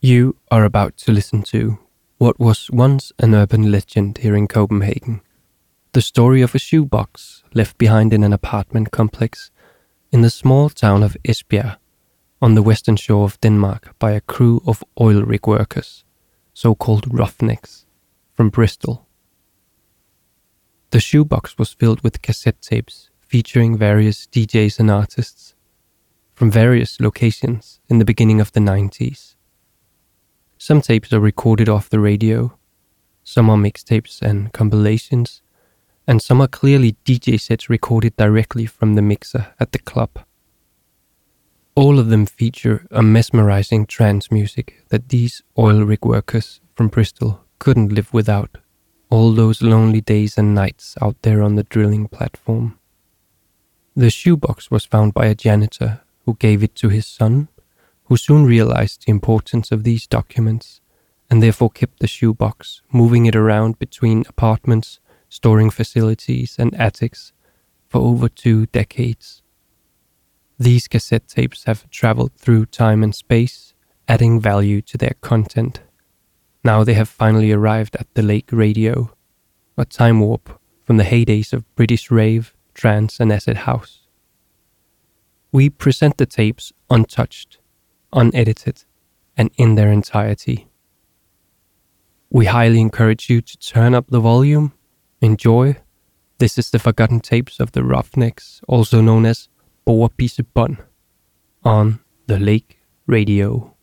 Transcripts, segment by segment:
You are about to listen to what was once an urban legend here in Copenhagen. The story of a shoebox left behind in an apartment complex in the small town of Esbjerg on the western shore of Denmark by a crew of oil rig workers, so called roughnecks, from Bristol. The shoebox was filled with cassette tapes featuring various DJs and artists from various locations in the beginning of the 90s. Some tapes are recorded off the radio, some are mixtapes and compilations, and some are clearly DJ sets recorded directly from the mixer at the club. All of them feature a mesmerizing trance music that these oil rig workers from Bristol couldn't live without all those lonely days and nights out there on the drilling platform. The shoebox was found by a janitor who gave it to his son, who soon realized the importance of these documents and therefore kept the shoebox, moving it around between apartments storing facilities, and attics for over two decades. These cassette tapes have traveled through time and space, adding value to their content. Now they have finally arrived at the Lake Radio, a time warp from the heydays of British rave, trance, and acid house. We present the tapes untouched, unedited, and in their entirety. We highly encourage you to turn up the volume Enjoy. This is the Forgotten Tapes of the Roughnecks, also known as Bun, on the Lake Radio.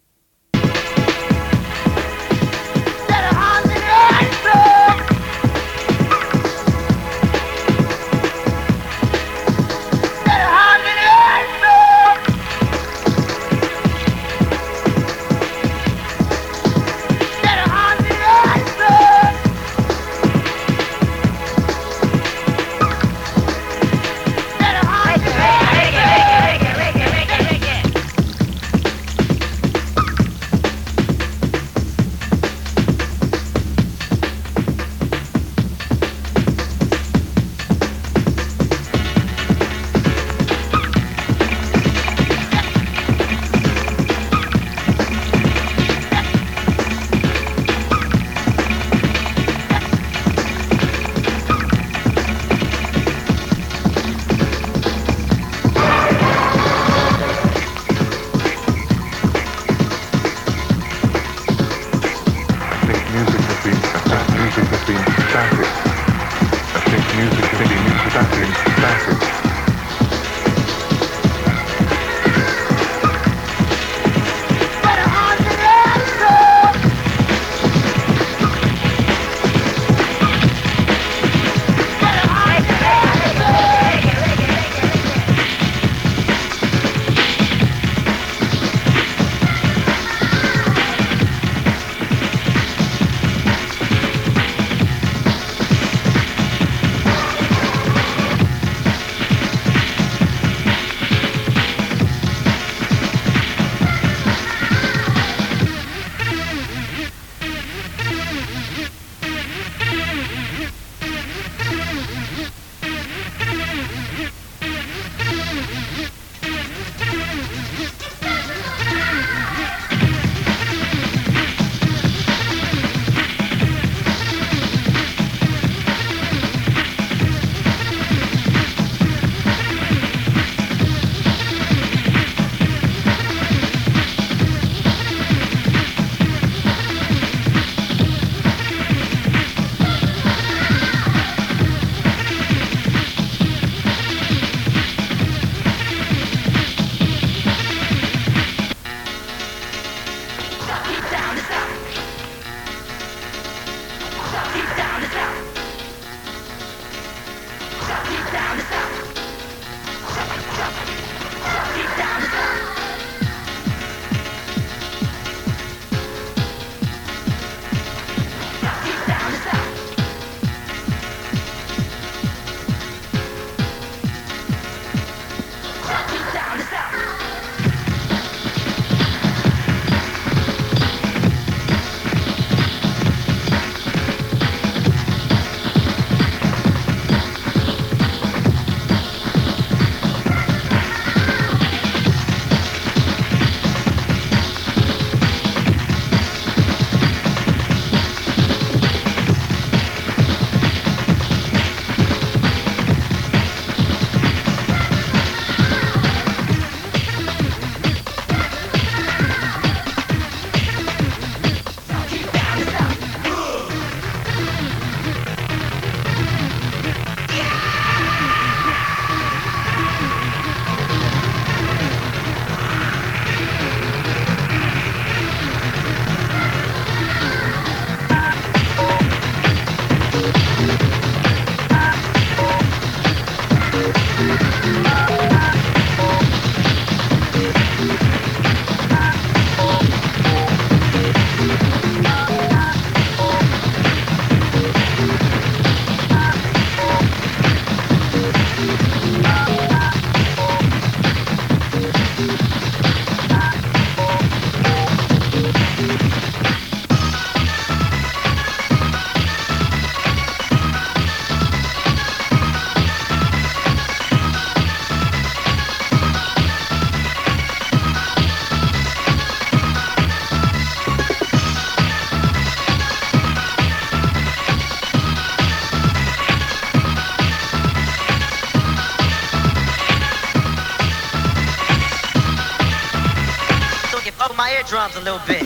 A little bit.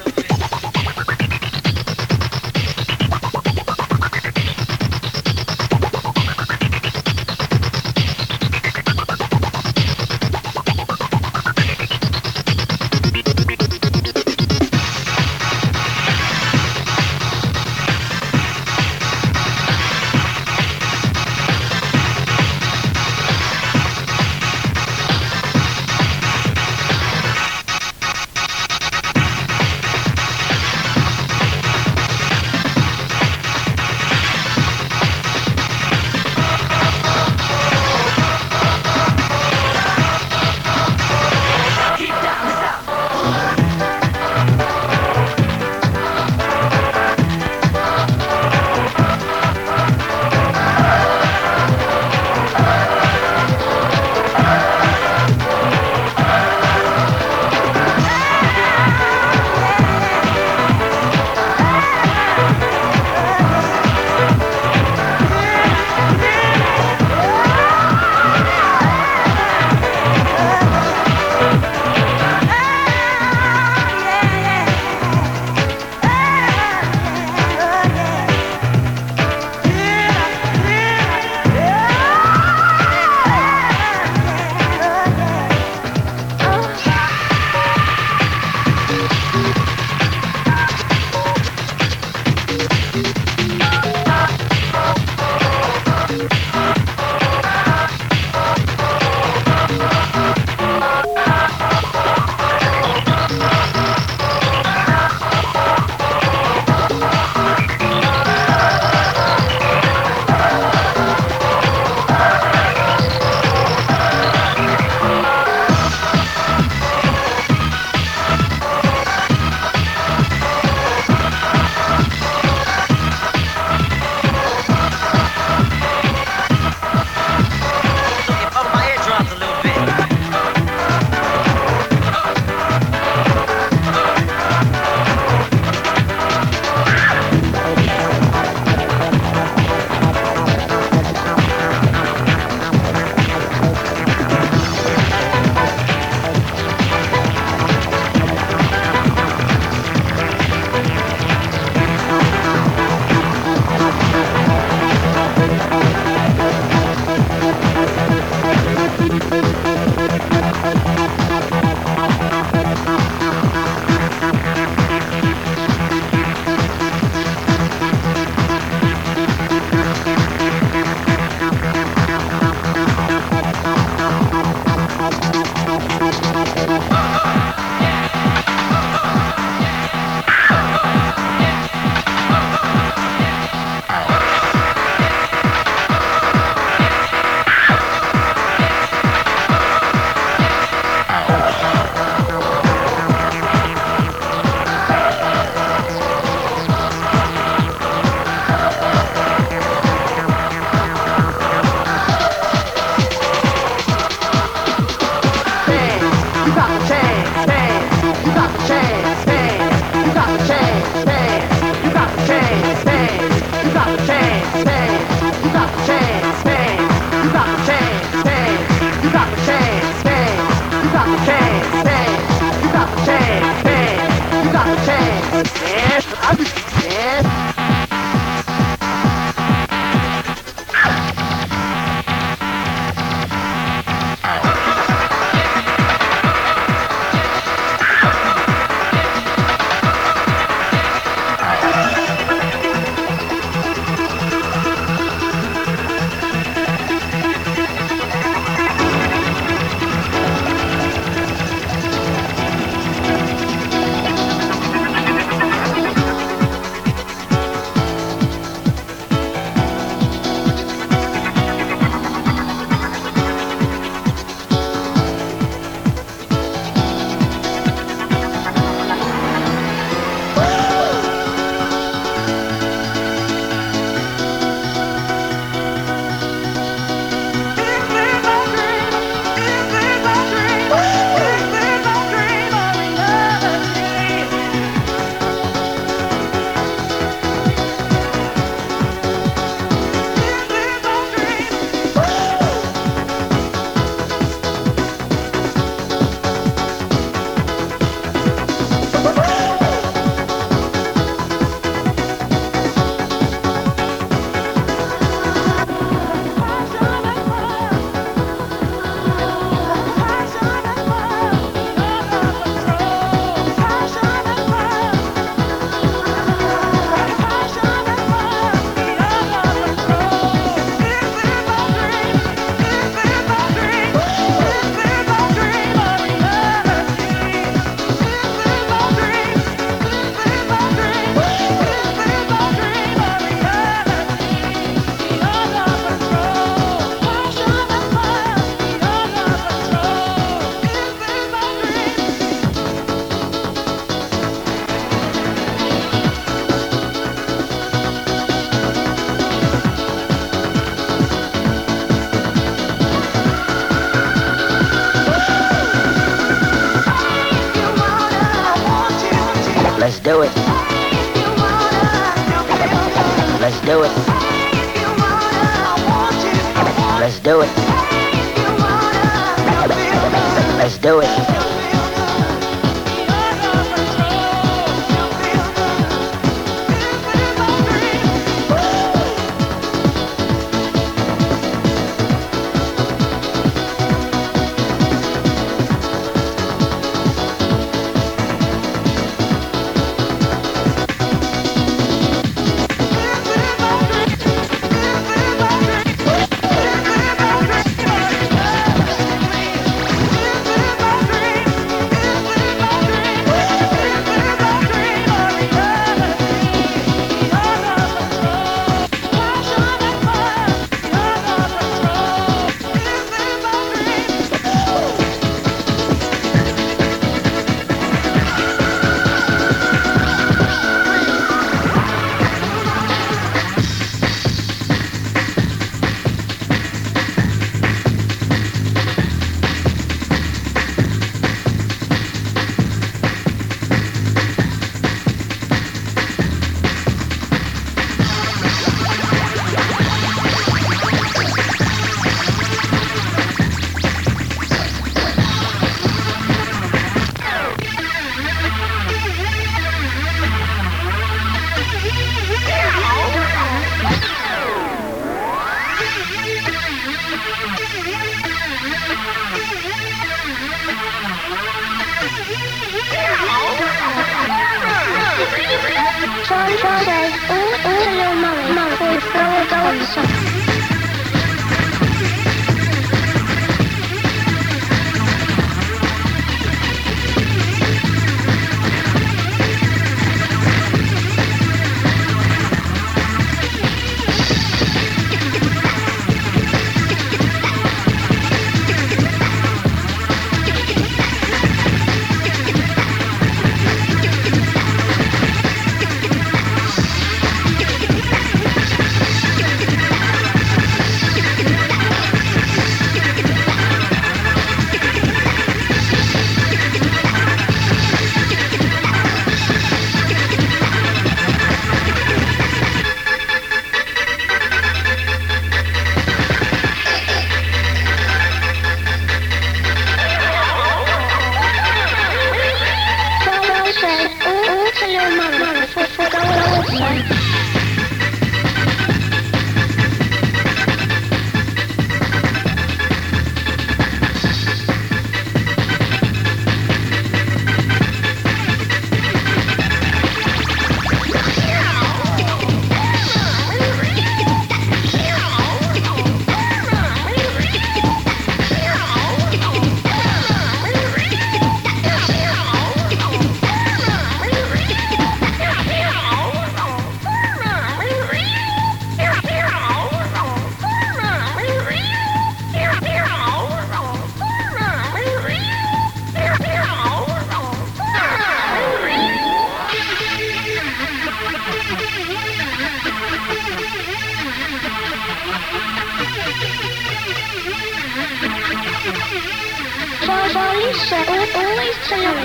Always always tell your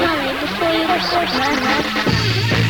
before you are so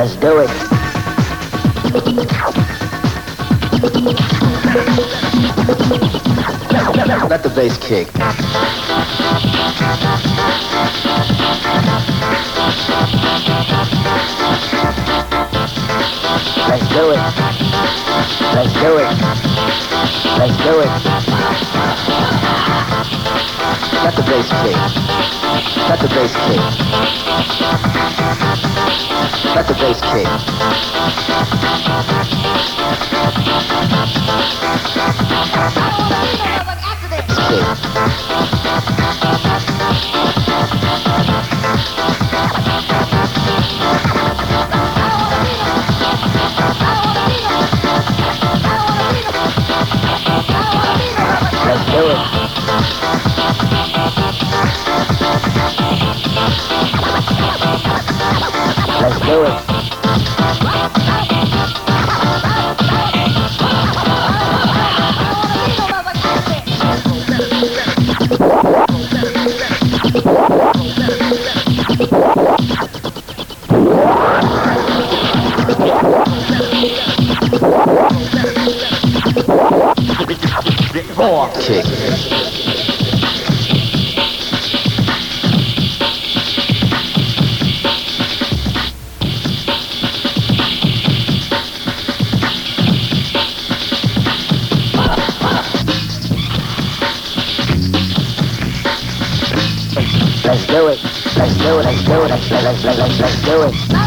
Let's do it. Let the bass kick. Let's do it. Let's do it. Let's do it. Let the bass kick. Let the bass kick. Let the bass kick. Kick. Do it. Kick. Do it. Let's do it. Let's let's let's let's, let's do it.